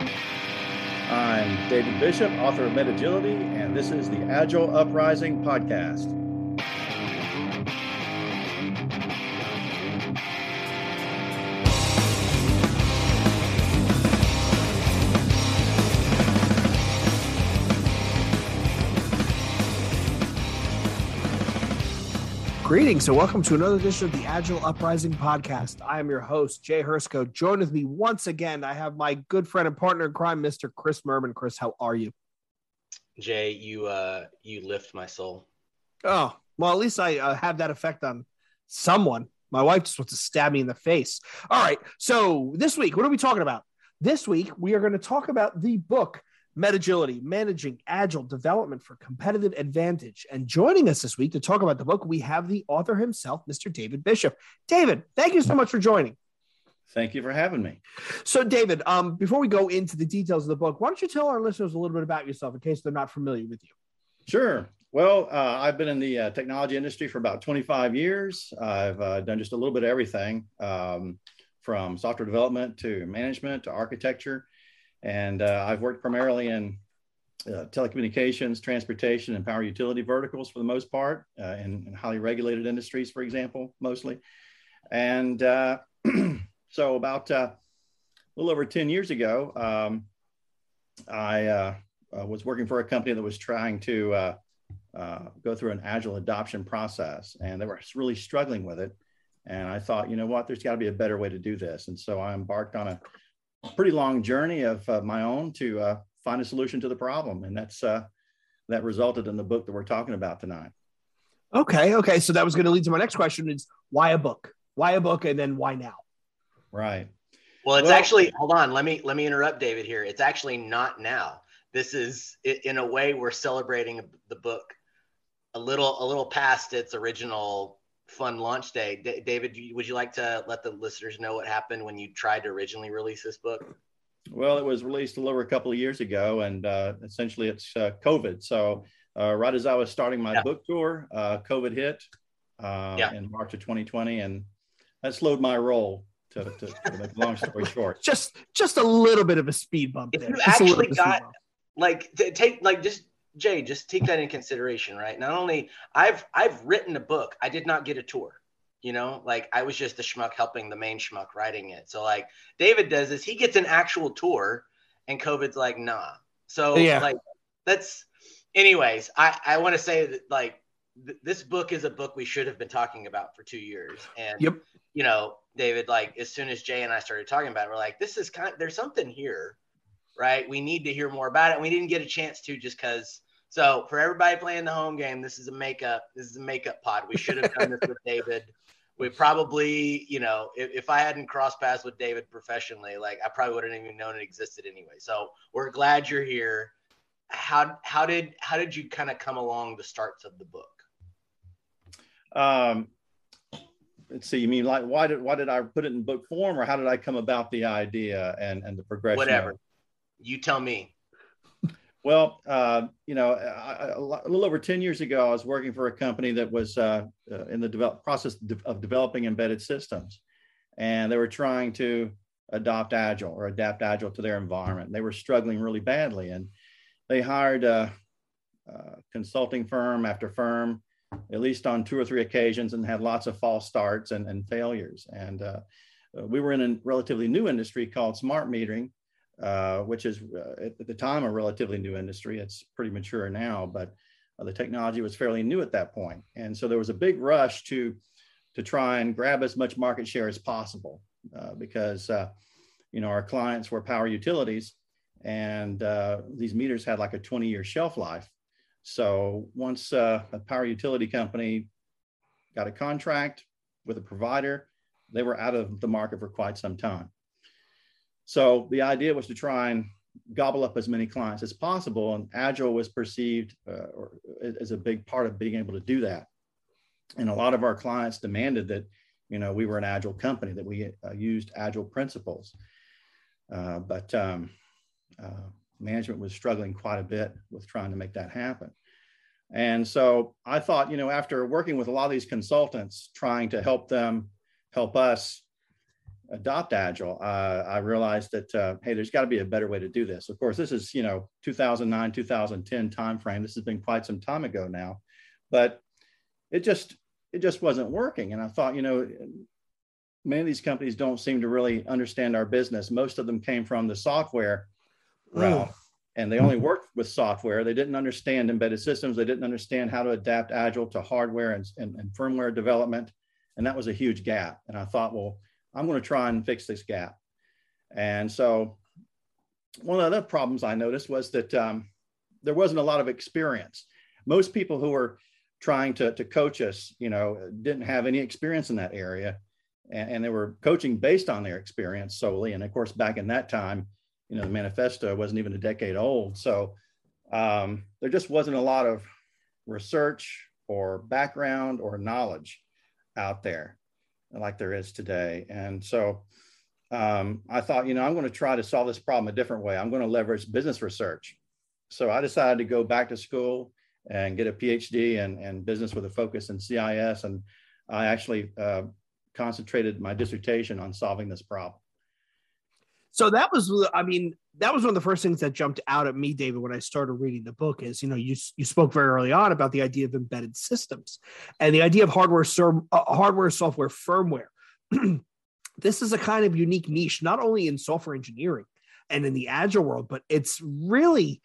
I'm David Bishop, author of Metagility, and this is the Agile Uprising podcast. Greetings and welcome to another edition of the Agile Uprising podcast. I am your host, Jay Hrcka. Join with me once again. I have my good friend and partner in crime, Mr. Chris Murman. Chris, how are you? Jay, you uh, you lift my soul. Oh well, at least I uh, have that effect on someone. My wife just wants to stab me in the face. All right, so this week, what are we talking about? This week, we are going to talk about the book Metagility, Managing Agile Development for Competitive Advantage. And joining us this week to talk about the book, we have the author himself, Mr. David Bishop. David, thank you so much for joining. Thank you for having me. So, David, um, before we go into the details of the book, why don't you tell our listeners a little bit about yourself in case they're not familiar with you? Sure. Well, uh, I've been in the uh, technology industry for about 25 years. I've uh, done just a little bit of everything um, from software development to management to architecture. And uh, I've worked primarily in uh, telecommunications, transportation, and power utility verticals for the most part, uh, in, in, highly regulated industries, for example, mostly. And uh, so, about uh, a little over 10 years ago, um, I uh, was working for a company that was trying to go through an agile adoption process, and they were really struggling with it. And I thought, you know what, there's got to be a better way to do this. And so I embarked on a pretty long journey of uh, my own to uh, find a solution to the problem, and that's uh, that resulted in the book that we're talking about tonight. Okay, okay. So that was going to lead to my next question: is why a book? Why a book, and then why now? Right. Well, it's well, actually hold on. Let me let me interrupt David here. It's actually not now. This is in a way we're celebrating the book a little a little past its original fun launch day. D- David, would you like to let the listeners know what happened when you tried to originally release this book? Well, it was released a little over a couple of years ago, and uh, essentially it's uh, COVID. So, uh, right as I was starting my yeah. book tour, uh, COVID hit uh, yeah. in March of 2020, and that slowed my roll. To, to, to make long story short, just just a little bit of a speed bump. If there. you just actually got like to take like just Jay, just take that in consideration, right? Not only I've I've written a book, I did not get a tour. You know, like I was just the schmuck helping the main schmuck writing it. So like David does this, he gets an actual tour, and COVID's like, nah. So yeah. like that's anyways, I, I want to say that like th- this book is a book we should have been talking about for two years. And yep. you know, David, like as soon as Jay and I started talking about it, we're like, this is kind of, there's something here right? We need to hear more about it. We didn't get a chance to just because. So for everybody playing the home game, this is a makeup. This is a makeup pod. We should have done this with David. We probably, you know, if, if I hadn't crossed paths with David professionally, like I probably wouldn't even known it existed anyway. So we're glad you're here. How how did how did you kind of come along the starts of the book? Um, let's see. You mean like why did why did I put it in book form, or how did I come about the idea and and the progression? Whatever. You tell me. Well, uh, you know, a little over 10 years ago, I was working for a company that was uh, uh, in the develop, process of developing embedded systems. And they were trying to adopt Agile or adapt Agile to their environment. They were struggling really badly. And they hired a, a consulting firm after firm, at least on two or three occasions, and had lots of false starts and, and failures. And uh, we were in a relatively new industry called smart metering uh, which is uh, at the time a relatively new industry. It's pretty mature now, but uh, the technology was fairly new at that point. And so there was a big rush to, to try and grab as much market share as possible uh, because, uh, you know, our clients were power utilities and uh, these meters had like a 20 year shelf life. So once a power utility company got a contract with a provider, they were out of the market for quite some time. So the idea was to try and gobble up as many clients as possible, and Agile was perceived uh, or, as a big part of being able to do that. And a lot of our clients demanded that, you know, we were an Agile company, that we uh, used Agile principles. Uh, but um, uh, management was struggling quite a bit with trying to make that happen. And so I thought, you know, after working with a lot of these consultants, trying to help them help us adopt agile uh, i realized that uh, hey there's got to be a better way to do this. Of course this is you know 2009 2010 timeframe. This has been quite some time ago now but it just it just wasn't working. And i thought you know many of these companies don't seem to really understand our business. Most of them came from the software realm and they only worked with software. They didn't understand embedded systems. They didn't understand how to adapt agile to hardware and, and, and firmware development and that was a huge gap. And i thought well I'm going to try and fix this gap. And so one of the other problems I noticed was that um, there wasn't a lot of experience. Most people who were trying to, to coach us, you know, didn't have any experience in that area. And, and they were coaching based on their experience solely. And of course, back in that time, you know, the manifesto wasn't even a decade old. So um, there just wasn't a lot of research or background or knowledge out there like there is today. And so um, I thought, you know, I'm going to try to solve this problem a different way. I'm going to leverage business research. So I decided to go back to school and get a PhD in, in business with a focus in CIS. And I actually uh, concentrated my dissertation on solving this problem. So that was, I mean, that was one of the first things that jumped out at me, David, when I started reading the book. Is you know you you spoke very early on about the idea of embedded systems and the idea of hardware, uh, hardware, software, firmware. this is a kind of unique niche, not only in software engineering and in the agile world, but it's really,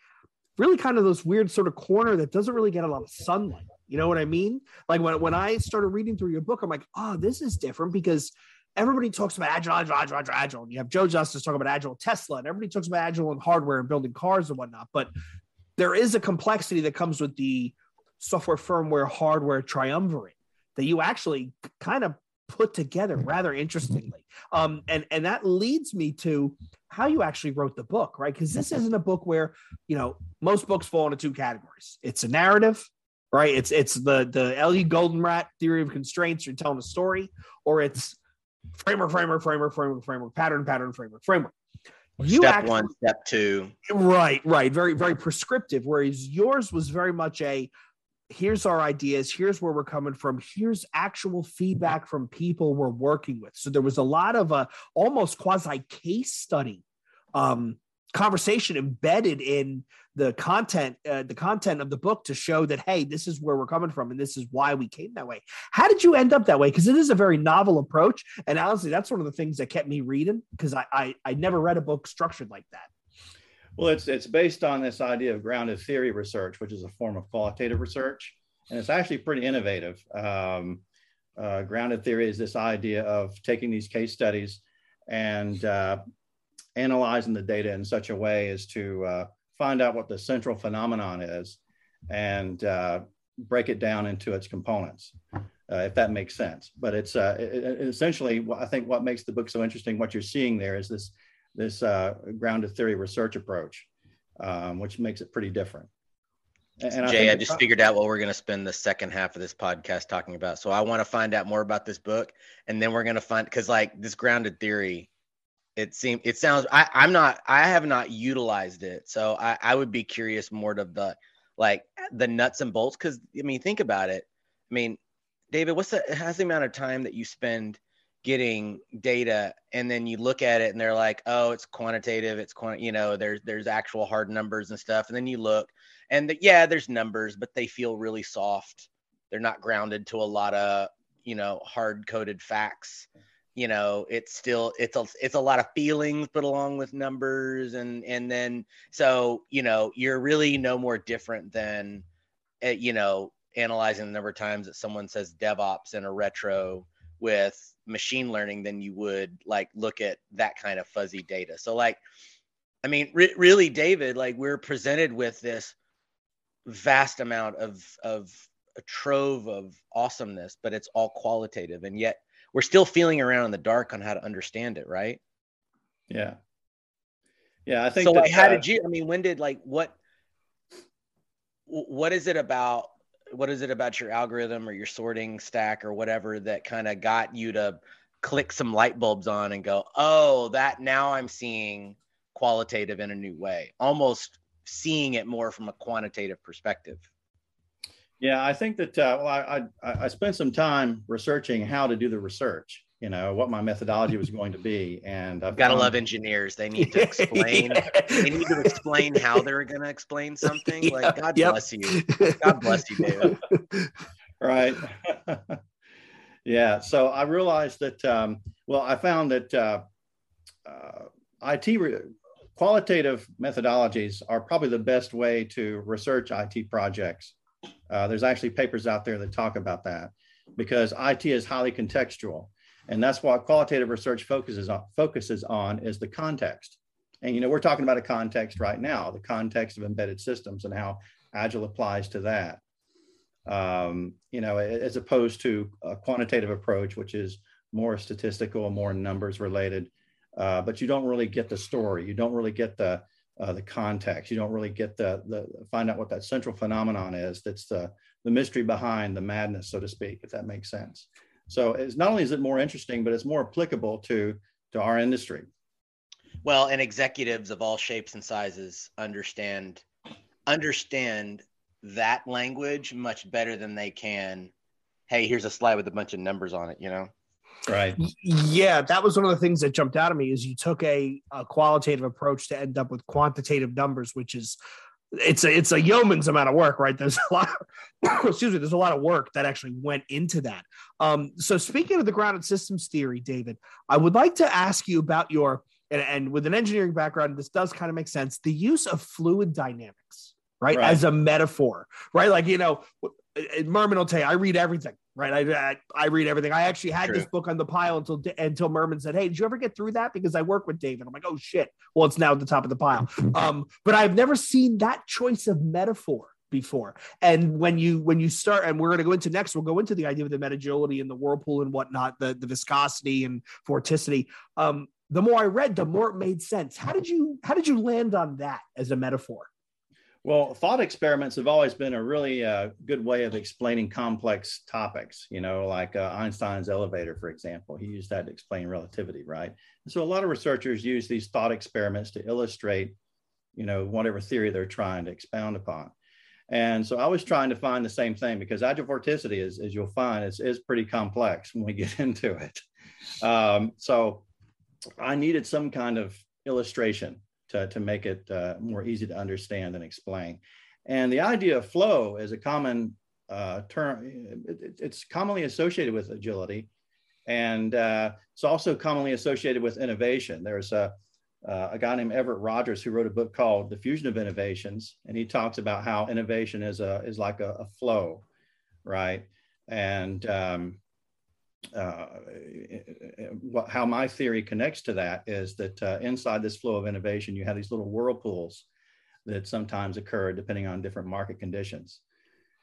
really kind of this weird sort of corner that doesn't really get a lot of sunlight. You know what I mean? Like when when I started reading through your book, I'm like, oh, this is different because everybody talks about agile, agile, agile, agile, agile. And you have Joe Justice talking about agile Tesla, and everybody talks about agile and hardware and building cars and whatnot. But there is a complexity that comes with the software, firmware, hardware triumvirate that you actually kind of put together rather interestingly. Um, and and that leads me to how you actually wrote the book, right? Because this isn't a book where you know most books fall into two categories. It's a narrative, right? It's it's the the Eli Goldratt theory of constraints. You're telling a story, or it's framework, framework, framework, framework, framework, pattern, pattern, framework, framework. You step actually, one, step two. Right, right. Very, very prescriptive. Whereas yours was very much a here's our ideas, here's where we're coming from, here's actual feedback from people we're working with. So there was a lot of a almost quasi case study um, conversation embedded in the content uh, the content of the book to show that hey this is where we're coming from and this is why we came that way. How did you end up that way? Because it is a very novel approach. And honestly that's one of the things that kept me reading because I, I i never read a book structured like that. Well it's it's based on this idea of grounded theory research which is a form of qualitative research. And it's actually pretty innovative. Um, uh, grounded theory is this idea of taking these case studies and uh, analyzing the data in such a way as to uh, find out what the central phenomenon is and uh, break it down into its components, uh, if that makes sense. But it's uh, it, it essentially, I think what makes the book so interesting, what you're seeing there is this, this uh, grounded theory research approach, um, which makes it pretty different. And Jay, I, I just figured out what we're going to spend the second half of this podcast talking about. So I want to find out more about this book, and then we're going to find because like this grounded theory it seems it sounds I, i'm not i have not utilized it so i, I would be curious more to the like the nuts and bolts because i mean think about it. I mean david what's the how's the amount of time that you spend getting data and then you look at it and they're like oh it's quantitative it's quant you know there's there's actual hard numbers and stuff and then you look and the, yeah there's numbers but they feel really soft. They're not grounded to a lot of you know hard coded facts you know it's still it's a it's a lot of feelings put along with numbers and and then so you know you're really no more different than uh, you know analyzing the number of times that someone says devops in a retro with machine learning than you would like look at that kind of fuzzy data. So like i mean re- really david like we're presented with this vast amount of of a trove of awesomeness but it's all qualitative and yet we're still feeling around in the dark on how to understand it, right? Yeah. Yeah, I think so. like, how uh, did you? I mean, when did like what? What is it about? What is it about your algorithm or your sorting stack or whatever that kind of got you to click some light bulbs on and go, oh, that now I'm seeing qualitative in a new way, almost seeing it more from a quantitative perspective. Yeah, I think that uh, well, I, I, I spent some time researching how to do the research. You know what my methodology was going to be, and I've gotta love engineers. They need to explain. yeah. They need to explain how they're going to explain something. Yeah, like God yep. bless you. God bless you, David. right. yeah. So I realized that. Um, well, I found that uh, uh, IT re- qualitative methodologies are probably the best way to research IT projects uh, there's actually papers out there that talk about that because IT is highly contextual. And that's what qualitative research focuses on, focuses on is the context. And, you know, we're talking about a context right now, the context of embedded systems and how Agile applies to that. Um, you know, as opposed to a quantitative approach, which is more statistical, more numbers related, uh, but you don't really get the story. You don't really get the uh, the context. You don't really get the, the find out what that central phenomenon is. That's the, the mystery behind the madness, so to speak, if that makes sense. So it's not only is it more interesting, but it's more applicable to, to our industry. Well, and executives of all shapes and sizes understand understand that language much better than they can. Hey, here's a slide with a bunch of numbers on it, you know? Right. Yeah, that was one of the things that jumped out at me is you took a, a qualitative approach to end up with quantitative numbers, which is it's a it's a yeoman's amount of work, right? There's a lot. Of, excuse me. There's a lot of work that actually went into that. Um, so speaking of the grounded systems theory, David, I would like to ask you about your and, and with an engineering background, this does kind of make sense. The use of fluid dynamics, right, right. as a metaphor, right? Like you know, Murman will tell you, I read everything right? I, I, I read everything. I actually had True. this book on the pile until until Murman said, "Hey, did you ever get through that?" Because I work with David. I'm like, "Oh shit!" Well, it's now at the top of the pile. Um, but I've never seen that choice of metaphor before. And when you when you start, and we're going to go into next, we'll go into the idea of the metagility and the whirlpool and whatnot, the the viscosity and vorticity. Um, the more I read, the more it made sense. How did you how did you land on that as a metaphor? Well, thought experiments have always been a really uh, good way of explaining complex topics, you know, like uh, Einstein's elevator, for example. He used that to explain relativity, right? And so a lot of researchers use these thought experiments to illustrate, you know, whatever theory they're trying to expound upon. And so I was trying to find the same thing because agile vorticity, is, as you'll find, is, is pretty complex when we get into it. Um, so I needed some kind of illustration to, to make it uh, more easy to understand and explain. And the idea of flow is a common uh, term, it, it's commonly associated with agility. And uh, it's also commonly associated with innovation. There's a, uh, a guy named Everett Rogers who wrote a book called Diffusion of Innovations, and he talks about how innovation is a is like a, a flow, right? And um, uh, how my theory connects to that is that uh, inside this flow of innovation, you have these little whirlpools that sometimes occur depending on different market conditions.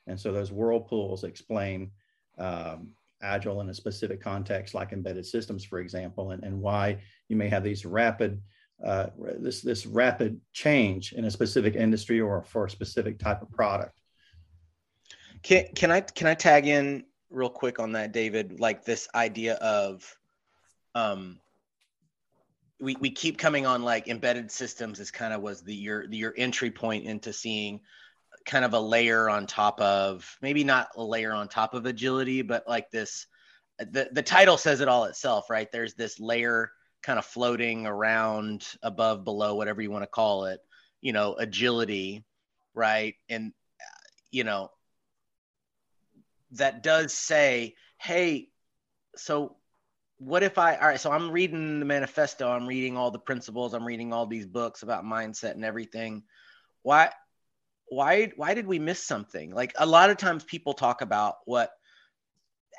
And so those whirlpools explain um, agile in a specific context, like embedded systems, for example, and, and why you may have these rapid uh, this this rapid change in a specific industry or for a specific type of product. Can can I can I tag in real quick on that, David, like this idea of um we, we keep coming on like embedded systems is kind of was the your your entry point into seeing kind of a layer on top of maybe not a layer on top of agility, but like this the, the title says it all itself, right? There's this layer kind of floating around above, below, whatever you want to call it, you know, agility, right? And you know, that does say, hey, so what if I all right, so I'm reading the manifesto, I'm reading all the principles, I'm reading all these books about mindset and everything. Why why why did we miss something? Like a lot of times people talk about what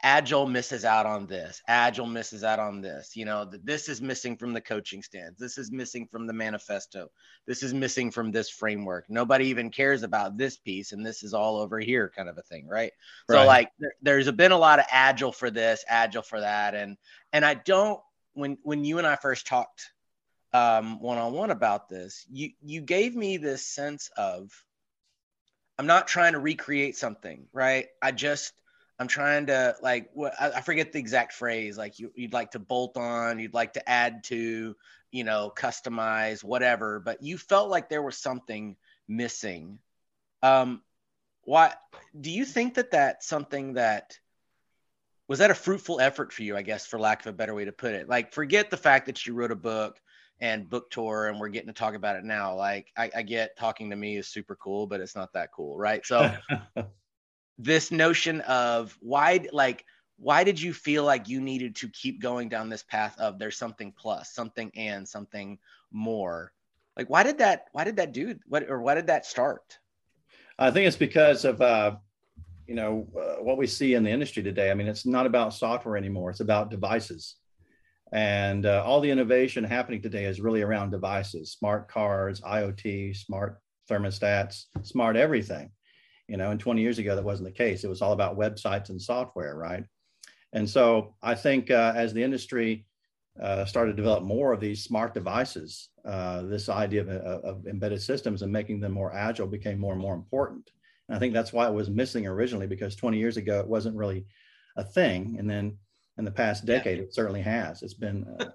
agile misses out on this. Agile misses out on this. You know this is missing from the coaching stands. This is missing from the manifesto. This is missing from this framework. Nobody even cares about this piece and this is all over here kind of a thing right, right. so like there, there's been a lot of agile for this agile for that and and i don't when when you and i first talked um one-on-one about this you you gave me this sense of i'm not trying to recreate something right? I just I'm trying to like what I, forget the exact phrase. Like you, you'd like to bolt on, you'd like to add to, you know, customize, whatever. But you felt like there was something missing. Um, why do you think that that's something that was that a fruitful effort for you? I guess, for lack of a better way to put it. Like, forget the fact that you wrote a book and book tour and we're getting to talk about it now like I, I, get talking to me is super cool but it's not that cool right so this notion of why like why did you feel like you needed to keep going down this path of there's something plus something and something more? Like why did that why did that do what or why did that start? I think it's because of uh you know uh, what we see in the industry today. I mean it's not about software anymore. It's about devices. And uh, all the innovation happening today is really around devices smart cars iot smart thermostats smart everything you know and 20 years ago that wasn't the case. It was all about websites and software right? And so i think uh, as the industry uh, started to develop more of these smart devices uh, this idea of, uh, of, embedded systems and making them more agile became more and more important. And i think that's why it was missing originally because 20 years ago it wasn't really a thing. And then in the past decade yeah. it certainly has. It's been uh,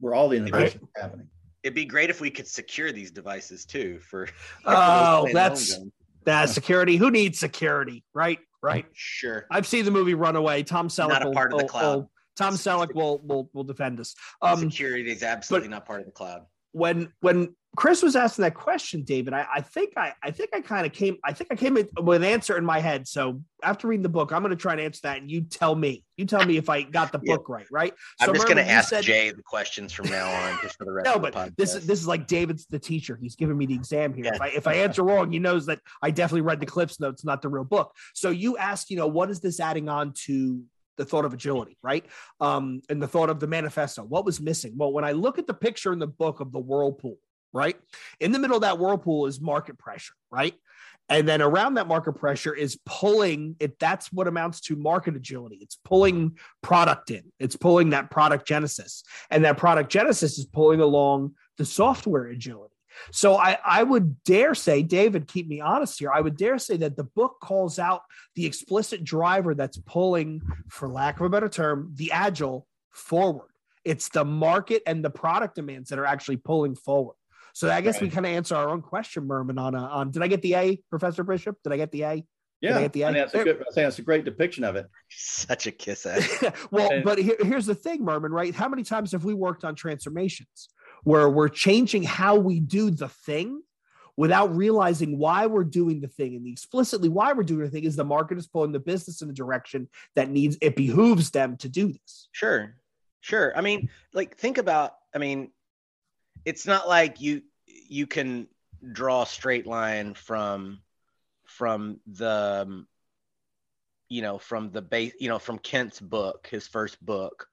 where all the innovation is happening. It'd be great if we could secure these devices too for, for oh that's that security. Who needs security? Right, right. Sure. I've seen the movie Runaway. Tom Selleck. Not a part will, of the cloud. Will, Tom Selleck will will will defend us. Um, security is absolutely not part of the cloud. When when Chris was asking that question, David. I, I think I, I think I kind of came. I think I came with an answer in my head. So after reading the book, I'm going to try and answer that, and you tell me. You tell me if I got the book right. Right. So I'm just going to ask said, Jay the questions from now on, just for the rest. No, but this is this is like David's the teacher. He's giving me the exam here. Yeah. If I if I answer wrong, he knows that I definitely read the CliffsNotes, not the real book. So you ask, you know, what is this adding on to the thought of agility, right? Um, and the thought of the manifesto. What was missing? Well, when I look at the picture in the book of the whirlpool, right? In the middle of that whirlpool is market pressure, right? And then around that market pressure is pulling it. That's what amounts to market agility. It's pulling product in, it's pulling that product genesis. And that product genesis is pulling along the software agility. So I, I would dare say, David, keep me honest here. I would dare say that the book calls out the explicit driver that's pulling, for lack of a better term, the agile forward. It's the market and the product demands that are actually pulling forward. So I guess right. we kind of answer our own question, Murman. On uh, on did I get the A, Professor Bishop? Did I get the A? Yeah, I get the A? I, that's a good, I think that's a great depiction of it. Such a kiss ass. well, and, but here, here's the thing, Murman. Right? How many times have we worked on transformations where we're changing how we do the thing? without realizing why we're doing the thing and the explicitly why we're doing the thing is the market is pulling the business in a direction that needs it behooves them to do this sure sure i mean like think about i mean it's not like you you can draw a straight line from from the um, you know from the base you know from Kent's book his first book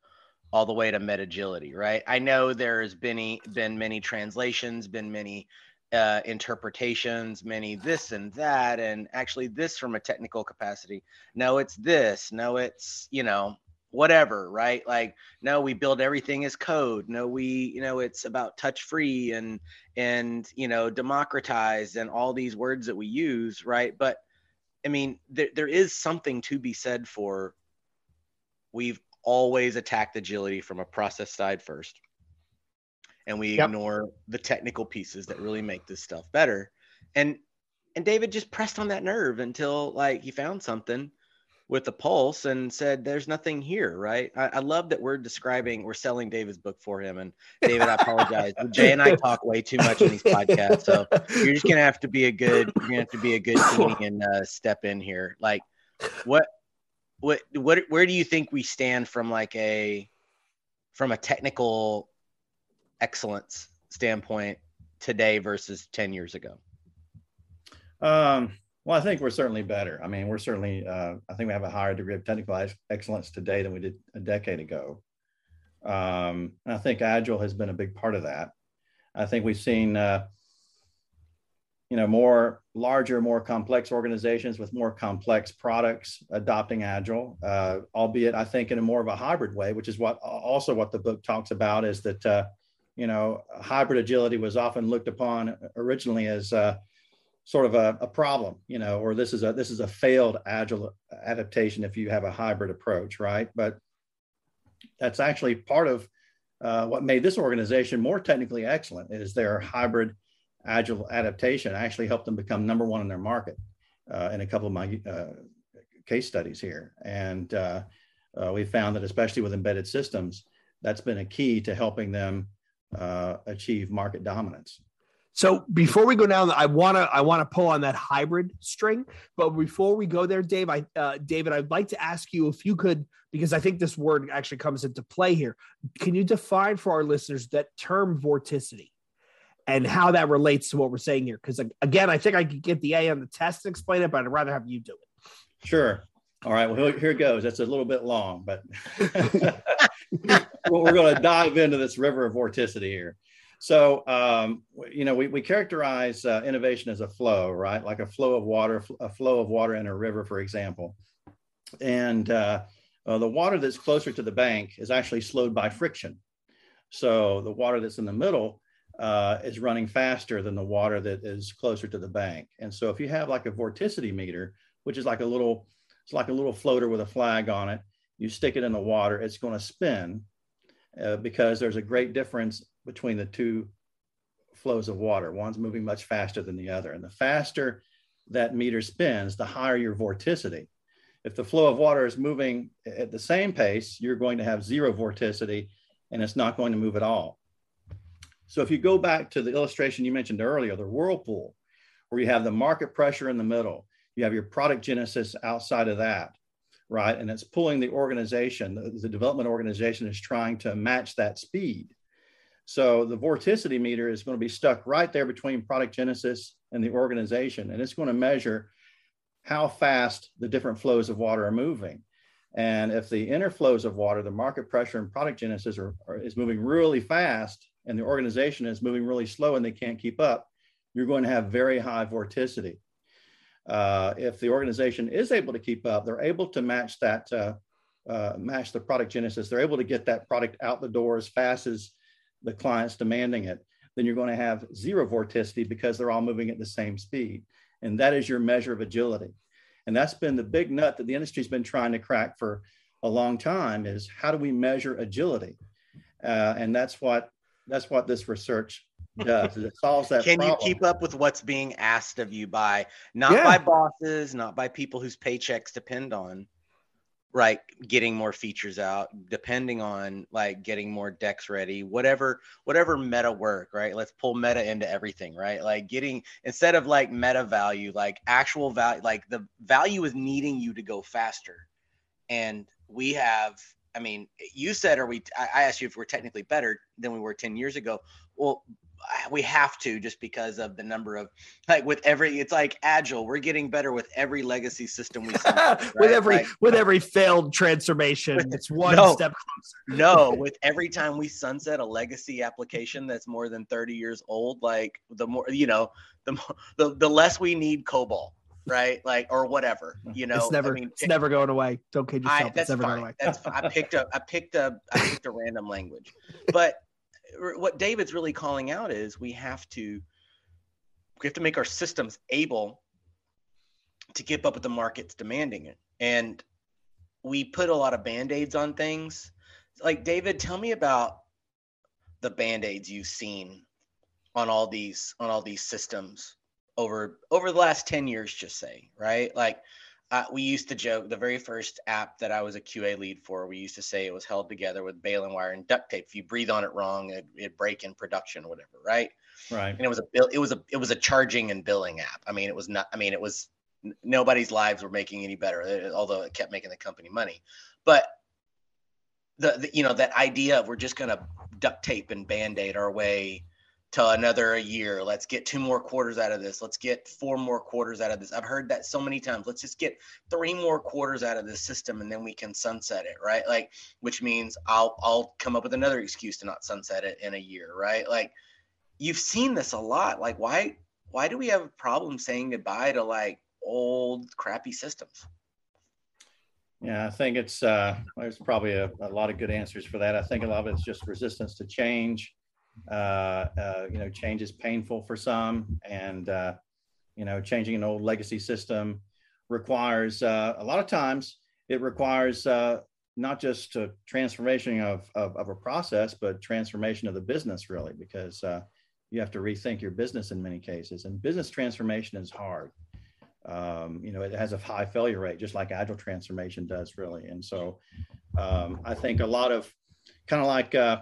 all the way to metagility right? I know there's been been many translations been many uh, interpretations many this and that and actually this from a technical capacity. No it's this. No it's you know whatever, right? Like, no, we build everything as code. No, we, you know, it's about touch free and, and, you know, democratized and all these words that we use, right? But I mean, there, there is something to be said for we've always attacked agility from a process side first. And we yep. ignore the technical pieces that really make this stuff better. And, and David just pressed on that nerve until like he found something with the pulse and said there's nothing here right I, I, love that we're describing we're selling david's book for him and david i apologize jay and i talk way too much in these podcasts so you're just gonna have to be a good you're gonna have to be a good team and uh, step in here like what what what where do you think we stand from like a from a technical excellence standpoint today versus 10 years ago? Um, well, I think we're certainly better. I mean, we're certainly, uh, I think we have a higher degree of technical excellence today than we did a decade ago. Um, I think Agile has been a big part of that. I think we've seen, uh, you know, more larger, more complex organizations with more complex products adopting Agile, uh, albeit I think in a more of a hybrid way, which is what also what the book talks about is that, uh, you know, hybrid agility was often looked upon originally as uh, sort of a, a, problem, you know, or this is a this is a failed agile adaptation if you have a hybrid approach, right? But that's actually part of uh, what made this organization more technically excellent is their hybrid agile adaptation actually helped them become number one in their market uh, in a couple of my uh, case studies here. And uh, uh, we found that especially with embedded systems, that's been a key to helping them uh, achieve market dominance. So before we go down, I want to I want to pull on that hybrid string. But before we go there, Dave, I uh, David, I'd like to ask you if you could, because I think this word actually comes into play here. Can you define for our listeners that term vorticity and how that relates to what we're saying here? Because again, I think I could get the A on the test and explain it, but I'd rather have you do it. Sure. All right. Well, here, it goes. That's a little bit long, but we're going to dive into this river of vorticity here. So, um, you know, we, we characterize uh, innovation as a flow, right? Like a flow of water, a flow of water in a river, for example. And uh, uh, the water that's closer to the bank is actually slowed by friction. So the water that's in the middle uh, is running faster than the water that is closer to the bank. And so if you have like a vorticity meter, which is like a little, it's like a little floater with a flag on it, you stick it in the water, it's going to spin uh, because there's a great difference between the two flows of water. One's moving much faster than the other. And the faster that meter spins, the higher your vorticity. If the flow of water is moving at the same pace, you're going to have zero vorticity and it's not going to move at all. So if you go back to the illustration you mentioned earlier, the whirlpool, where you have the market pressure in the middle, you have your product genesis outside of that, right? And it's pulling the organization, the, the development organization is trying to match that speed. So the vorticity meter is going to be stuck right there between product genesis and the organization, and it's going to measure how fast the different flows of water are moving. And if the inner flows of water, the market pressure and product genesis are, are, is moving really fast, and the organization is moving really slow and they can't keep up, you're going to have very high vorticity. Uh, if the organization is able to keep up, they're able to match that, uh, uh, match the product genesis. They're able to get that product out the door as fast as the client's demanding it. Then you're going to have zero vorticity because they're all moving at the same speed. And that is your measure of agility. And that's been the big nut that the industry's been trying to crack for a long time is how do we measure agility? Uh, and that's what that's what this research does. It solves that. Can problem. you keep up with what's being asked of you by not yeah. by bosses, not by people whose paychecks depend on, right? Getting more features out, depending on like getting more decks ready, whatever, whatever meta work, right? Let's pull meta into everything, right? Like getting instead of like meta value, like actual value, like the value is needing you to go faster, and we have I mean, you said, are we? I asked you if we're technically better than we were 10 years ago. Well, we have to just because of the number of like with every it's like agile we're getting better with every legacy system we right? with every like, with uh, every failed transformation with, it's one no, step closer no with every time we sunset a legacy application that's more than 30 years old like the more you know the more, the, the less we need cobol right? Like or whatever, you know. It's never, I mean, it's never going away. Don't kid yourself. I, that's it's never fine. going away. that's fine. I picked a, I picked a, I picked a random language, but what David's really calling out is we have to, we have to make our systems able to keep up with the markets demanding it, and we put a lot of band aids on things. Like David, tell me about the band aids you've seen on all these on all these systems over over the last 10 years just say right like uh, we used to joke the very first app that I was a QA lead for. We used to say it was held together with baling wire and duct tape. If you breathe on it wrong, it, would break in production, whatever. Right. Right. And it was a bill. It was a it was a charging and billing app. I mean, it was not. I mean, it was nobody's lives were making any better, uh, although it kept making the company money. But the, the you know that idea of we're just going to duct tape and band-aid our way to another year. Let's get two more quarters out of this. Let's get four more quarters out of this. I've heard that so many times. Let's just get three more quarters out of this system and then we can sunset it, right? Like which means I'll I'll come up with another excuse to not sunset it in a year, right? Like you've seen this a lot. Like why why do we have a problem saying goodbye to like old crappy systems? Yeah, I think it's uh, there's probably a, a lot of good answers for that. I think a lot of it's just resistance to change you know, change is painful for some, and uh, you know, changing an old legacy system requires uh, a lot of times it requires uh, not just a transformation of, of, of, a process, but transformation of the business really, because uh, you have to rethink your business in many cases, and business transformation is hard. Um, you know, it has a high failure rate, just like agile transformation does, really. And so, um, I think a lot of kind of like uh,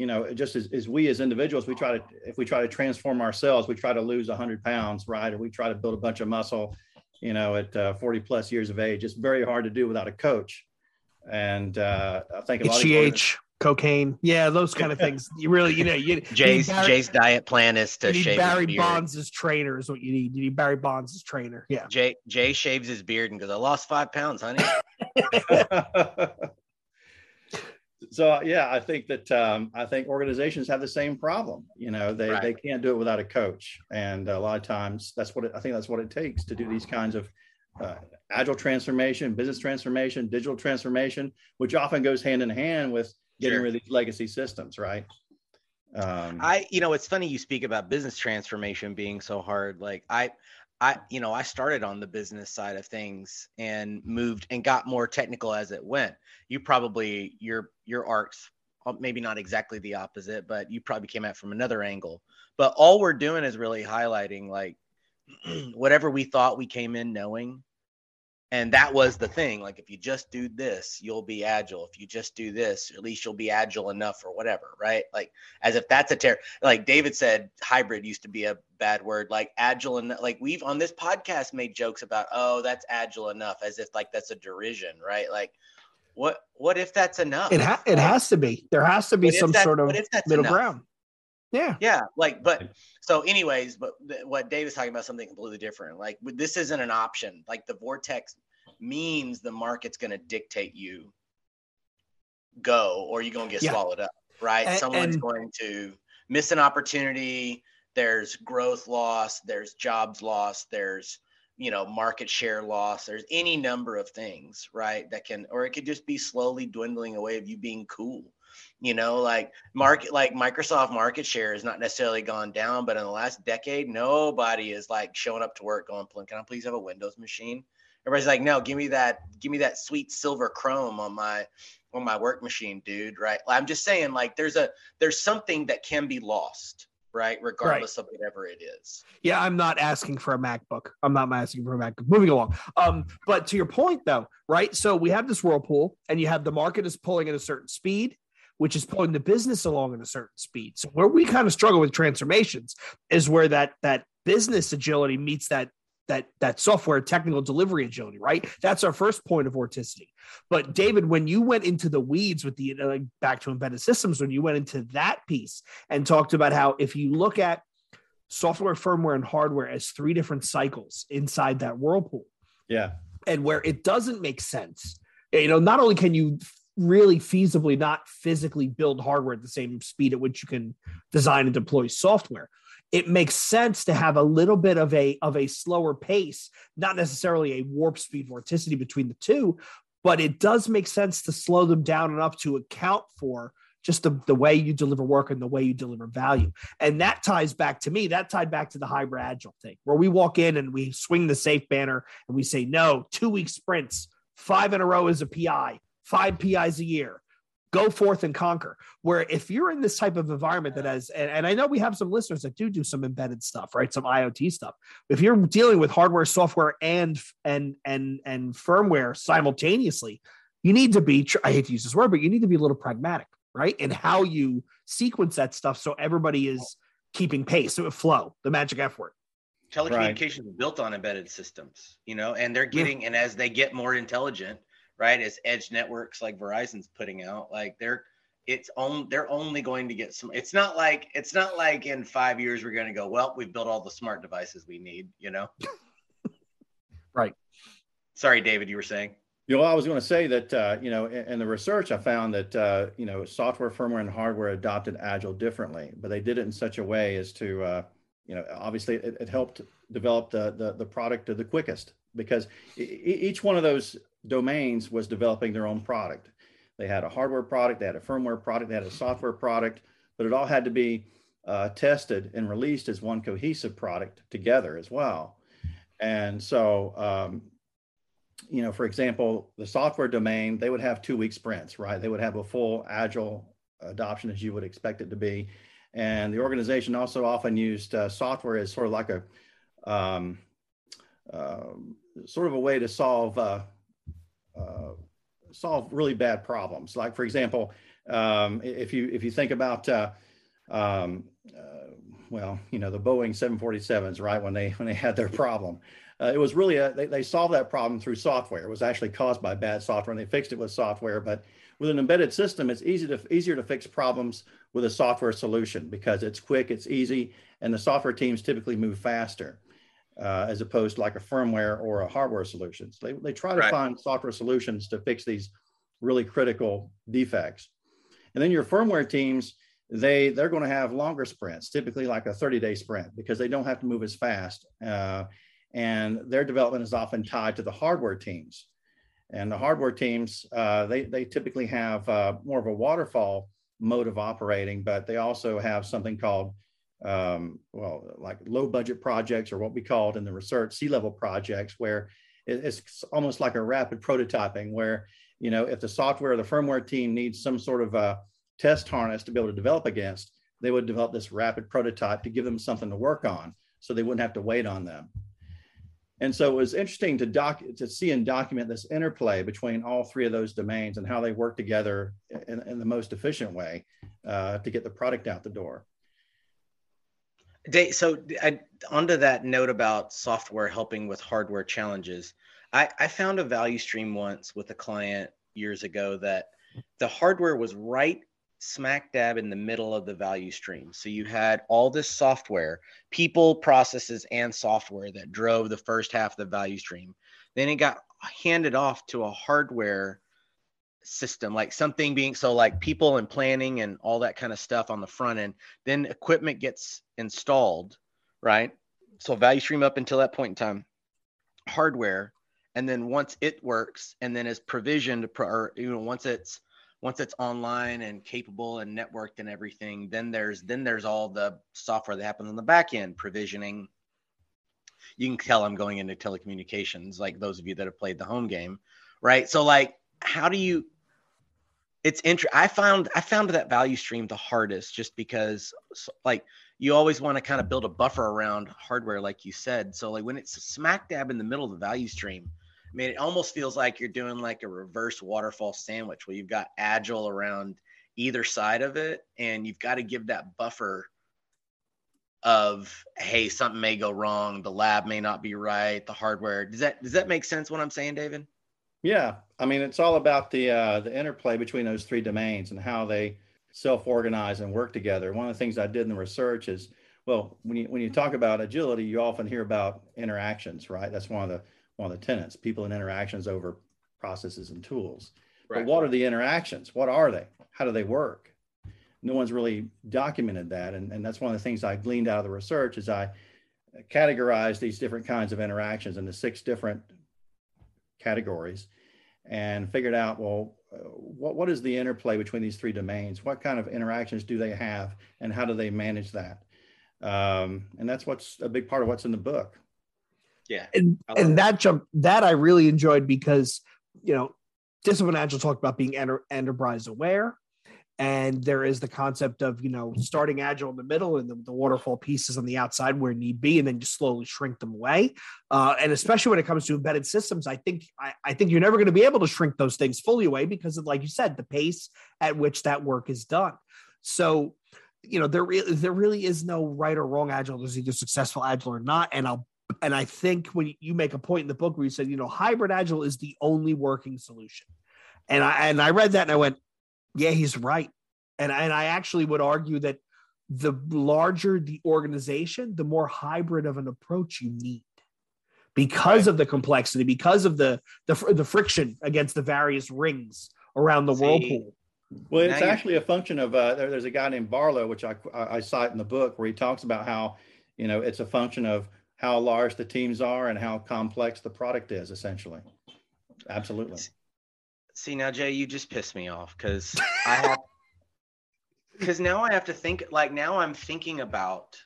you know, just as, as we as individuals, we try to, if we try to transform ourselves, we try to lose 100 pounds, right? Or we try to build a bunch of muscle, you know, at uh, 40 plus years of age. It's very hard to do without a coach. And uh, I think a lot HGH, cocaine, yeah, those kind of things. You really, you know, you Jay's you Barry, Jay's diet plan is to shave Barry Bonds' trainer is what you need. You need Barry Bonds' as trainer. Yeah. Jay Jay shaves his beard and goes, "I lost five pounds, honey." so yeah, I think that um, I think organizations have the same problem. You know, they right. they can't do it without a coach, and a lot of times that's what it, I think that's what it takes to do these kinds of uh, agile transformation, business transformation, digital transformation, which often goes hand in hand with getting sure. rid of these legacy systems, right? Um, I, you know, it's funny you speak about business transformation being so hard. Like I, I, you know, I started on the business side of things and moved and got more technical as it went. You probably your your arcs uh, maybe not exactly the opposite, but you probably came at from another angle. But all we're doing is really highlighting like whatever we thought we came in knowing and that was the thing like if you just do this you'll be agile. If you just do this at least you'll be agile enough or whatever right? Like as if that's a terror like david said hybrid used to be a bad word like agile and like we've on this podcast made jokes about oh that's agile enough as if like that's a derision right? Like what what if that's enough? It, ha- it has to be. There has to be some that, sort of middle enough? ground yeah. Yeah. Like, but so, anyways, but th- what Dave is talking about something completely different. Like, this isn't an option. Like, the vortex means the market's going to dictate you go or you're going to get yeah. swallowed up, right? And, Someone's and, going to miss an opportunity. There's growth loss. There's jobs loss. There's, you know, market share loss. There's any number of things, right? That can, or it could just be slowly dwindling away of you being cool you know, like market, like Microsoft market share has not necessarily gone down, but in the last decade, nobody is like showing up to work going, "Can I please have a Windows machine?" Everybody's like, "No, give me that, give me that sweet silver chrome on my on my work machine, dude." Right? I'm just saying, like, there's a there's something that can be lost right? Regardless right. of whatever it is. Yeah, I'm not asking for a MacBook. I'm not asking for a MacBook. Moving along. Um, but to your point though, right? So we have this whirlpool, and you have the market is pulling at a certain speed, which is pulling the business along at a certain speed. So where we kind of struggle with transformations is where that that business agility meets that that that software technical delivery agility, right? That's our first point of vorticity. But David, when you went into the weeds with the uh, back to embedded systems, when you went into that piece and talked about how if you look at software, firmware, and hardware as three different cycles inside that whirlpool, yeah, and where it doesn't make sense, you know, not only can you really feasibly not physically build hardware at the same speed at which you can design and deploy software it makes sense to have a little bit of a of a slower pace not necessarily a warp speed vorticity between the two but it does make sense to slow them down enough to account for just the, the way you deliver work and the way you deliver value. And that ties back to me, that tied back to the hybrid agile thing, where we walk in and we swing the SAFe banner and we say, no, two week sprints, five in a row is a PI five PIs a year. Go forth and conquer. Where if you're in this type of environment that has, and, and I know we have some listeners that do do some embedded stuff, right? Some IoT stuff. If you're dealing with hardware, software, and and and and firmware simultaneously, you need to be. I hate to use this word, but you need to be a little pragmatic, right? In how you sequence that stuff so everybody is keeping pace. So it flow, the magic F word telecommunications right. built on embedded systems you know and they're getting yeah. and as they get more intelligent right? As edge networks like Verizon's putting out, like they're it's on they're only going to get some it's not like it's not like in five years we're going to go well we've built all the smart devices we need you know right sorry david you were saying you know, I was going to say that, uh, you know, in, in, the research, I found that, uh, you know, software, firmware, and hardware adopted Agile differently, but they did it in such a way as to, uh, you know, obviously it, it, helped develop the, the, the product the quickest because each one of those domains was developing their own product. They had a hardware product, they had a firmware product, they had a software product, but it all had to be uh, tested and released as one cohesive product together as well. And so, um, you know, for example, the software domain, they would have two week sprints, right? They would have a full agile adoption as you would expect it to be. And the organization also often used uh, software as sort of like a um, uh, sort of a way to solve uh, solve really bad problems. Like for example, um, if you if you think about uh, um, uh, well, you know, the Boeing 747s, right? When they when they had their problem, uh, it was really a, they, they solved that problem through software. It was actually caused by bad software, and they fixed it with software. But with an embedded system, it's easy to easier to fix problems with a software solution because it's quick, it's easy, and the software teams typically move faster. Uh, as opposed to like a firmware or a hardware solutions. They, they try to right. find software solutions to fix these really critical defects. And then your firmware teams, they they're going to have longer sprints, typically like a 30 day sprint, because they don't have to move as fast. Uh, and their development is often tied to the hardware teams. And the hardware teams, uh, they, they typically have uh, more of a waterfall mode of operating, but they also have something called, um, well, like low budget projects or what we called in the research sea level projects, where it's almost like a rapid prototyping, where, you know, if the software or the firmware team needs some sort of a test harness to be able to develop against, they would develop this rapid prototype to give them something to work on so they wouldn't have to wait on them. And so it was interesting to doc to see and document this interplay between all three of those domains and how they work together in, in the most efficient way uh, to get the product out the door. So I, onto that note about software helping with hardware challenges, I, I found a value stream once with a client years ago that the hardware was right smack dab in the middle of the value stream. So you had all this software, people, processes, and software that drove the first half of the value stream. Then it got handed off to a hardware system, like something being so like people and planning and all that kind of stuff on the front end. Then equipment gets installed, right? So value stream up until that point in time, hardware. And then once it works and then is provisioned, or you know, once it's once it's online and capable and networked and everything, then there's then there's all the software that happens on the back end, provisioning. You can tell I'm going into telecommunications, like those of you that have played the home game, right? So like, how do you? It's interesting. I found I found that value stream the hardest, just because like you always want to kind of build a buffer around hardware, like you said. So like when it's smack dab in the middle of the value stream, I mean, it almost feels like you're doing like a reverse waterfall sandwich where you've got agile around either side of it, and you've got to give that buffer of hey, something may go wrong, the lab may not be right, the hardware. Does that does that make sense? What I'm saying, David? Yeah, I mean, it's all about the uh, the interplay between those three domains and how they self-organize and work together. One of the things I did in the research is, well, when you when you talk about agility, you often hear about interactions, right? That's one of the one of the tenants, people and interactions over processes and tools. Right. But what are the interactions? What are they? How do they work? No one's really documented that. And, and that's one of the things I gleaned out of the research is I categorized these different kinds of interactions into six different categories and figured out, well, uh, what, what is the interplay between these three domains? What kind of interactions do they have and how do they manage that? Um, and that's what's a big part of what's in the book. Yeah. And and that jump that I really enjoyed because you know, Disciplined Agile talked about being enter, enterprise aware. And there is the concept of, you know, starting agile in the middle and the, the waterfall pieces on the outside where need be, and then just slowly shrink them away. Uh, and especially when it comes to embedded systems, I think I, I think you're never going to be able to shrink those things fully away because of, like you said, the pace at which that work is done. So you know there really there really is no right or wrong agile there's either successful agile or not and i'll And I think when you make a point in the book where you said, you know, hybrid agile is the only working solution. And I and I read that and I went, yeah, he's right. And and I actually would argue that the larger the organization, the more hybrid of an approach you need because right. of the complexity, because of the, the the friction against the various rings around the See, whirlpool. Well, it's actually a function of uh, there, there's a guy named Barlow, which I, I cite in the book, where he talks about how you know it's a function of how large the teams are and how complex the product is, essentially. Absolutely. See now, Jay, you just pissed me off because I have because now I have to think like now I'm thinking about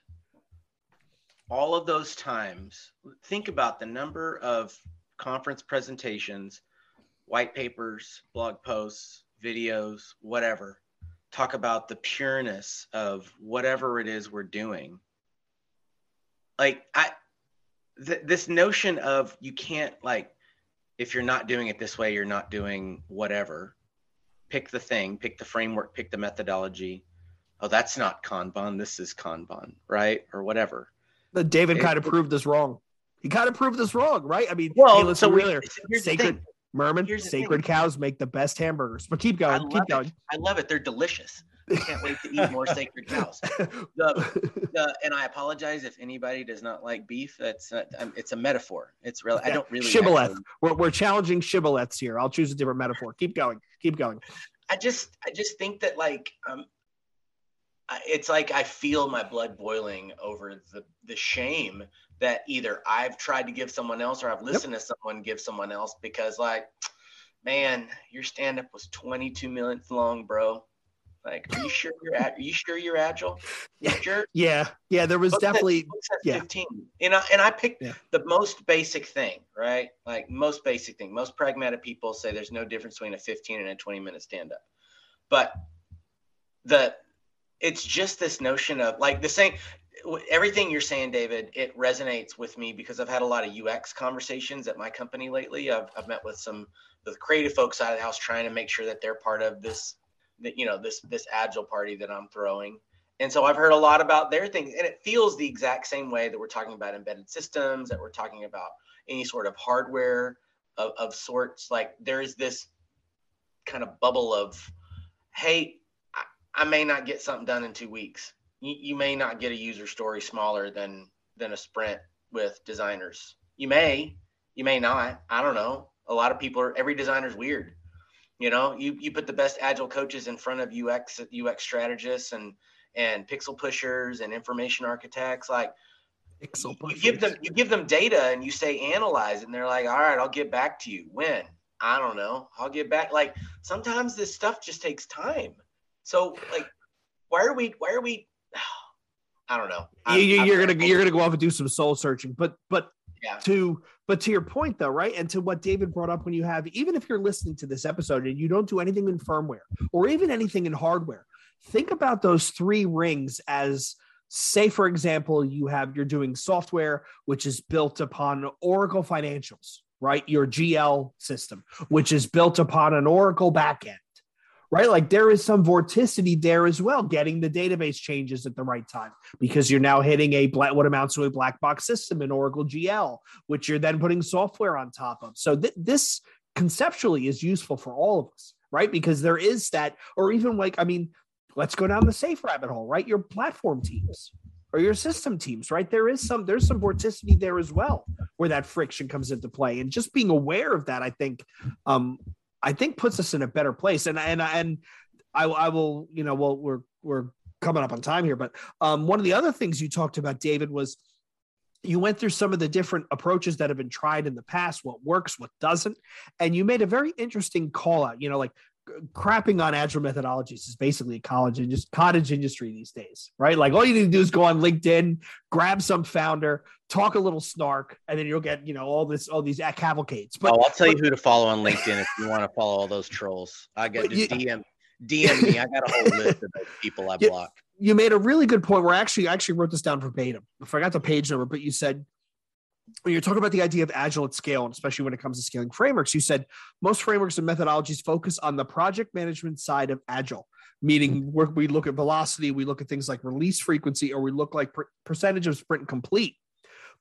all of those times. Think about the number of conference presentations, white papers, blog posts, videos, whatever, talk about the pureness of whatever it is we're doing. Like I, th- this notion of you can't like, if you're not doing it this way, you're not doing whatever. Pick the thing, pick the framework, pick the methodology. Oh, that's not Kanban. This is Kanban, right? Or whatever. But David it, kind of proved this wrong. He kind of proved this wrong, right? I mean, well, hey, so we, sacred Murman, sacred cows make the best hamburgers. But keep going, keep going. I love it. They're delicious. I can't wait to eat more sacred cows. The, the, and I apologize if anybody does not like beef. That's not, um, it's a metaphor. It's really Yeah. I don't really shibboleth. Actually... We're, we're challenging shibboleths here. I'll choose a different metaphor. Keep going. Keep going. I just I just think that like um, it's like I feel my blood boiling over the the shame that either I've tried to give someone else or I've listened yep. to someone give someone else because like, man, your stand up was 22 minutes long, bro. Like, are you sure you're at, are you sure you're agile? You sure? yeah. Yeah. There was definitely yeah. 15. You know, and I picked yeah. the most basic thing, right? Like most basic thing. Most pragmatic people say there's no difference between a 15 and a 20 minute stand up. But the it's just this notion of like the same everything you're saying, David, it resonates with me because I've had a lot of UX conversations at my company lately. I've, I've met with some the creative folks out of the house trying to make sure that they're part of this, that you know, this this agile party that I'm throwing. And so I've heard a lot about their things, and it feels the exact same way that we're talking about embedded systems, that we're talking about any sort of hardware of, of sorts. Like there is this kind of bubble of, hey, I, I may not get something done in two weeks you, you may not get a user story smaller than than a sprint with designers. You may, you may not. I don't know. A lot of people are every designer's weird. You know, you you put the best agile coaches in front of UX UX strategists and and pixel pushers and information architects like pixel pushers. you give them you give them data and you say analyze and they're like all right i'll get back to you when i don't know i'll get back like sometimes this stuff just takes time so like why are we why are we I don't know. I'm, you, are gonna you're gonna go off and do some soul searching, but but yeah. to but to your point though, right? And to what David brought up when you have even if you're listening to this episode and you don't do anything in firmware or even anything in hardware, think about those three rings as say for example you have you're doing software which is built upon Oracle financials, right? Your GL system, which is built upon an Oracle backend right? Like there is some vorticity there as well, getting the database changes at the right time because you're now hitting a black, what amounts to a black box system in Oracle GL, which you're then putting software on top of. So th- this conceptually is useful for all of us, right? Because there is that, or even like, I mean, let's go down the SAFe rabbit hole, right? Your platform teams or your system teams, right? There is some, there's some vorticity there as well where that friction comes into play. And just being aware of that, I think, um, I think puts us in a better place. And and and I, I will, you know, well, we're we're coming up on time here, but um, one of the other things you talked about, David, was you went through some of the different approaches that have been tried in the past, what works, what doesn't, and you made a very interesting call out. You know, like crapping on agile methodologies is basically a college and just cottage industry these days, right? Like all you need to do is go on LinkedIn, grab some founder, talk a little snark, and then you'll get you know all this all these cavalcades. But oh, I'll tell but, you who to follow on LinkedIn if you want to follow all those trolls. I got just you, DM DM me. I got a whole list of those people I block. You made a really good point. Where actually, I actually wrote this down verbatim. I forgot the page number, but you said when you're talking about the idea of agile at scale, and especially when it comes to scaling frameworks, you said most frameworks and methodologies focus on the project management side of agile, meaning mm-hmm. we look at velocity, we look at things like release frequency, or we look like per- percentage of sprint complete.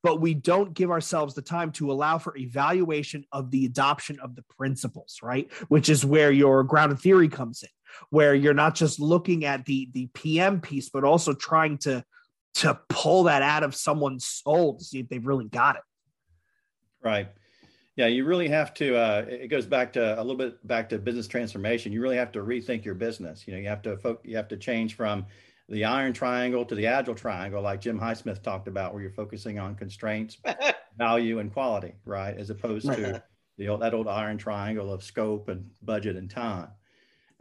but we don't give ourselves the time to allow for evaluation of the adoption of the principles, right? Which is where your grounded theory comes in, where you're not just looking at the the PM piece, but also trying to to pull that out of someone's soul to see if they've really got it. Right. Yeah, you really have to. Uh, it goes back to a little bit back to business transformation. You really have to rethink your business. You know, you have to fo- you have to change from the iron triangle to the agile triangle, like Jim Highsmith talked about, where you're focusing on constraints, value, and quality, right, as opposed to the old, that old iron triangle of scope and budget and time.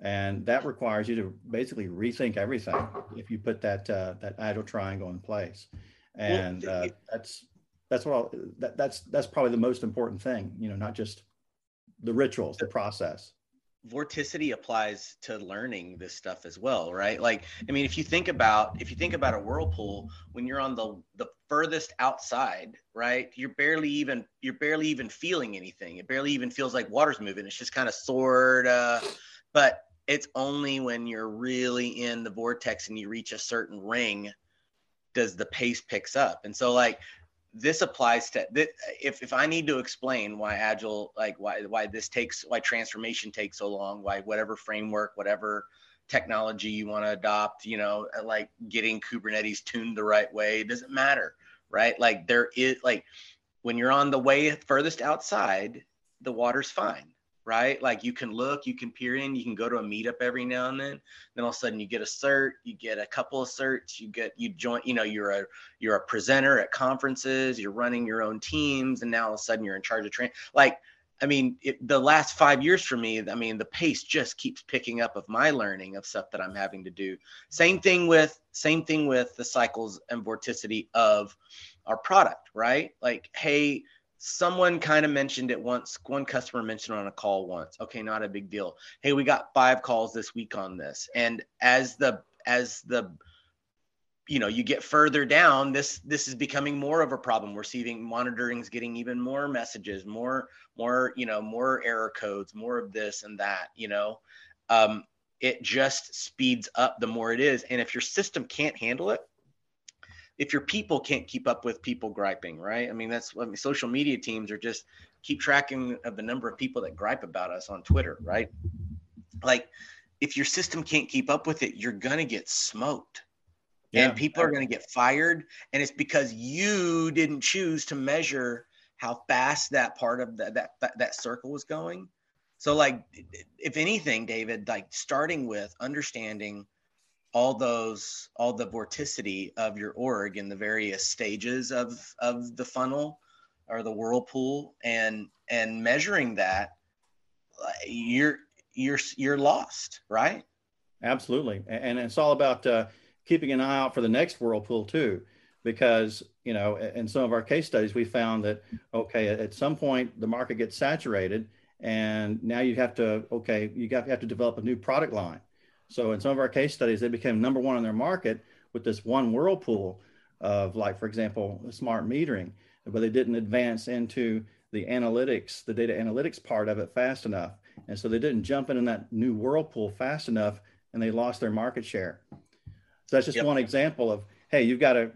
And that requires you to basically rethink everything if you put that uh, that agile triangle in place. And uh, that's that's what I'll, that, that's that's probably the most important thing you know not just the rituals the process. vorticity applies to learning this stuff as well right? Like i mean if you think about if you think about a whirlpool when you're on the the furthest outside right you're barely even you're barely even feeling anything. It barely even feels like water's moving. It's just kind of sort of but it's only when you're really in the vortex and you reach a certain ring does the pace picks up. And so like this applies to if, if i need to explain why agile like why why this takes why transformation takes so long why whatever framework whatever technology you want to adopt you know uh, like getting kubernetes tuned the right way doesn't matter right? Like there is like when you're on the way furthest outside the water's fine right? Like you can look, you can peer in, you can go to a meetup every now and then. Then all of a sudden you get a cert, you get a couple of certs, you get you join, you know, you're a you're a presenter at conferences, you're running your own teams, and now all of a sudden you're in charge of training. Like, I mean, it, the last five years for me, I mean, the pace just keeps picking up of my learning of stuff that I'm having to do. Same thing with same thing with the cycles and vorticity of our product, right? Like, hey, someone kind of mentioned it once one customer mentioned on a call once. Okay not a big deal. Hey we got five calls this week on this. And as the as the you know you get further down this this is becoming more of a problem. We're seeing monitoring is getting even more messages more more you know more error codes more of this and that you know? Um, it just speeds up the more it is. And if your system can't handle it if your people can't keep up with people griping, right? I mean, that's I mean, social media teams are just keep tracking of the number of people that gripe about us on Twitter, right? Like, if your system can't keep up with it, you're gonna get smoked. Yeah. And people are going to get fired. And it's because you didn't choose to measure how fast that part of that, that, that circle was going. So, like, if anything, David, like starting with understanding all those all the vorticity of your org in the various stages of of the funnel or the whirlpool and and measuring that you're you're you're lost right? Absolutely. And it's all about uh, keeping an eye out for the next whirlpool too because you know in some of our case studies we found that okay at some point the market gets saturated and now you have to okay you got have to develop a new product line so in some of our case studies, they became number one in their market with this one whirlpool of like, for example, smart metering, but they didn't advance into the analytics, the data analytics part of it fast enough. And so they didn't jump in that new whirlpool fast enough and they lost their market share. So that's just yep. one example of, hey, you've got to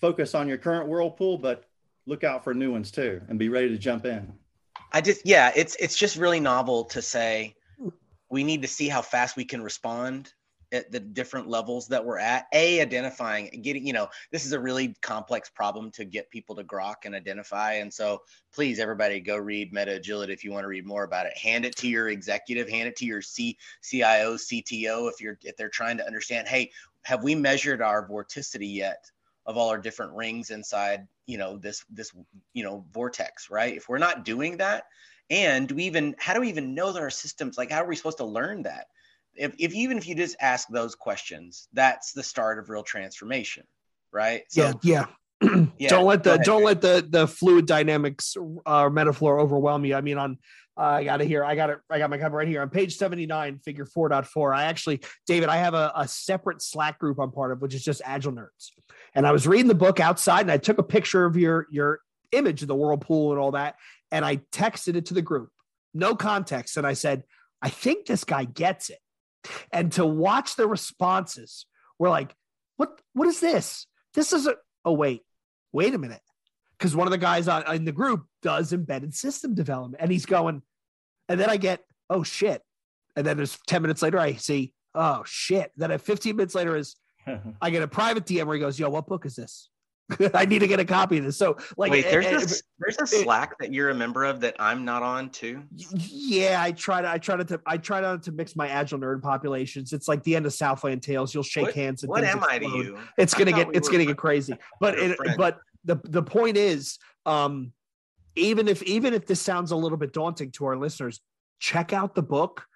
focus on your current whirlpool, but look out for new ones too and be ready to jump in. I just, yeah, it's, it's just really novel to say, we need to see how fast we can respond at the different levels that we're at. A identifying getting you know this is a really complex problem to get people to grok and identify. And so please everybody go read Metagility if you want to read more about it. Hand it to your executive hand it to your C, cio cto if you're if they're trying to understand hey have we measured our vorticity yet of all our different rings inside you know this this you know vortex right? If we're not doing that and do we even how do we even know that our systems like how are we supposed to learn that? If, if even if you just ask those questions, that's the start of real transformation, right? So, yeah, yeah. yeah. don't let the don't let the the fluid dynamics uh, metaphor overwhelm you. I mean, on uh, I got it here. I got it. I got my cover right here on page 79, figure 4.4. I actually, David, I have a, a, separate Slack group I'm part of, which is just Agile Nerds. And I was reading the book outside and I took a picture of your your image of the whirlpool and all that and I texted it to the group, no context. And I said, I think this guy gets it. And to watch the responses, we're like, what, what is this? This is a, oh, wait, wait a minute. because one of the guys on, in the group does embedded system development, and he's going, and then I get, oh shit, and then there's ten minutes later I see, oh shit. Then at 15 minutes later is I get a private DM where he goes, yo, what book is this? I need to get a copy of this. So like, Wait, there's eh, a, eh, there's a Slack that you're a member of that I'm not on too. yeah, I try to, I try to, I try not to mix my agile nerd populations. It's like the end of Southland Tales. You'll shake What- hands. And What am I to you? It's gonna get, we it's gonna get crazy. But it, friends. but the the point is, um, even if even if this sounds a little bit daunting to our listeners, check out the book.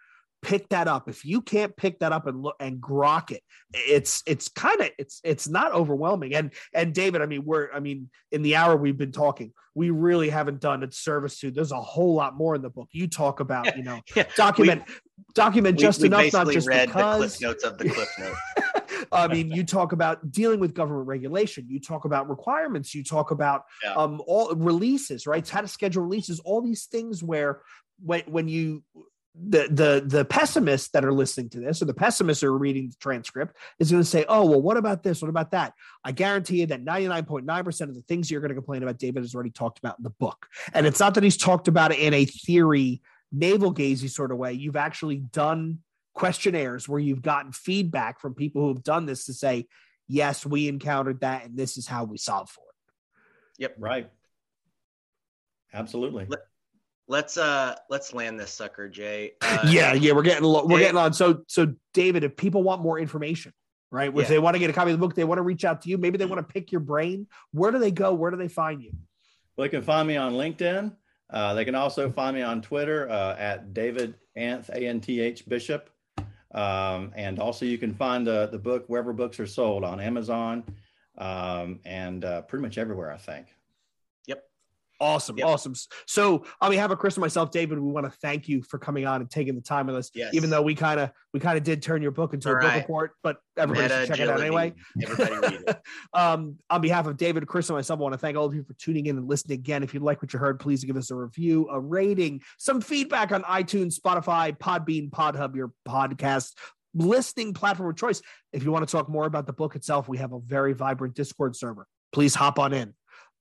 Pick that up. If you can't pick that up and look and grok it, it's it's kind of it's it's not overwhelming. And and David, I mean, we're I mean, in the hour we've been talking, we really haven't done a service to. There's a whole lot more in the book. You talk about, you know, Yeah, document document we, just we enough, not just read because. the cliff notes of the cliff notes. I mean, you talk about dealing with government regulation. You talk about requirements. You talk about Yeah. um, all releases, right? How to schedule releases. All these things where when when you the the the pessimists that are listening to this or the pessimists who are reading the transcript is going to say, "Oh, well, what about this? What about that?" I guarantee you that ninety nine point nine percent of the things you're going to complain about, David has already talked about in the book, and it's not that he's talked about it in a theory navel gazy sort of way. You've actually done questionnaires where you've gotten feedback from people who have done this to say, yes, we encountered that and this is how we solve for it. Yep, right. Absolutely. Let- Let's uh let's land this sucker, Jay. Uh, yeah, yeah, we're getting lo- we're Dave- getting on. So so David, if people want more information, right? If Yeah. they want to get a copy of the book, they want to reach out to you, maybe they want to pick your brain, where do they go? Where do they find you? Well, they can find me on LinkedIn. Uh, they can also find me on Twitter uh, at David Anth, A N T H Bishop. Um, and also, you can find the, the book wherever books are sold on Amazon um, and uh, pretty much everywhere, I think. Awesome, Yep. awesome. So on behalf of Chris and myself, David, we want to thank you for coming on and taking the time with us. Yes. Even though we kind of we kind of did turn your book into a All book report, but everybody should check it out anyway. Everybody read it. um, on behalf of David, Chris, and myself, I want to thank all of you for tuning in and listening again. If you like what you heard, please give us a review, a rating, some feedback on iTunes, Spotify, Podbean, Podhub, your podcast listening platform of choice. If you want to talk more about the book itself, we have a very vibrant Discord server. Please hop on in.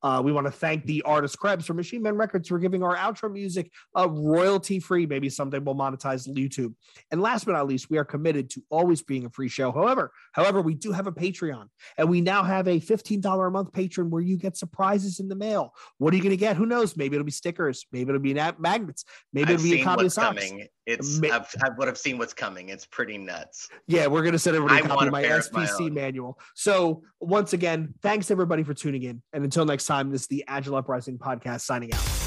Uh, we want to thank the artist Krebs from Machine Men Records for giving our outro music uh, royalty free. Maybe someday we'll monetize YouTube. And last but not least, we are committed to always being a free show. However, however, we do have a Patreon, and we now have a fifteen dollar a month patron where you get surprises in the mail. What are you going to get? Who knows? Maybe it'll be stickers. Maybe it'll be magnets. Maybe I've it'll be a copy of socks. coming. It's Ma- I've, I've what I've seen what's coming. It's pretty nuts. Yeah, we're going to send everybody a I copy of my of my SPC manual. So, once again, thanks everybody for tuning in. And until next time, this is the Agile Uprising podcast signing out.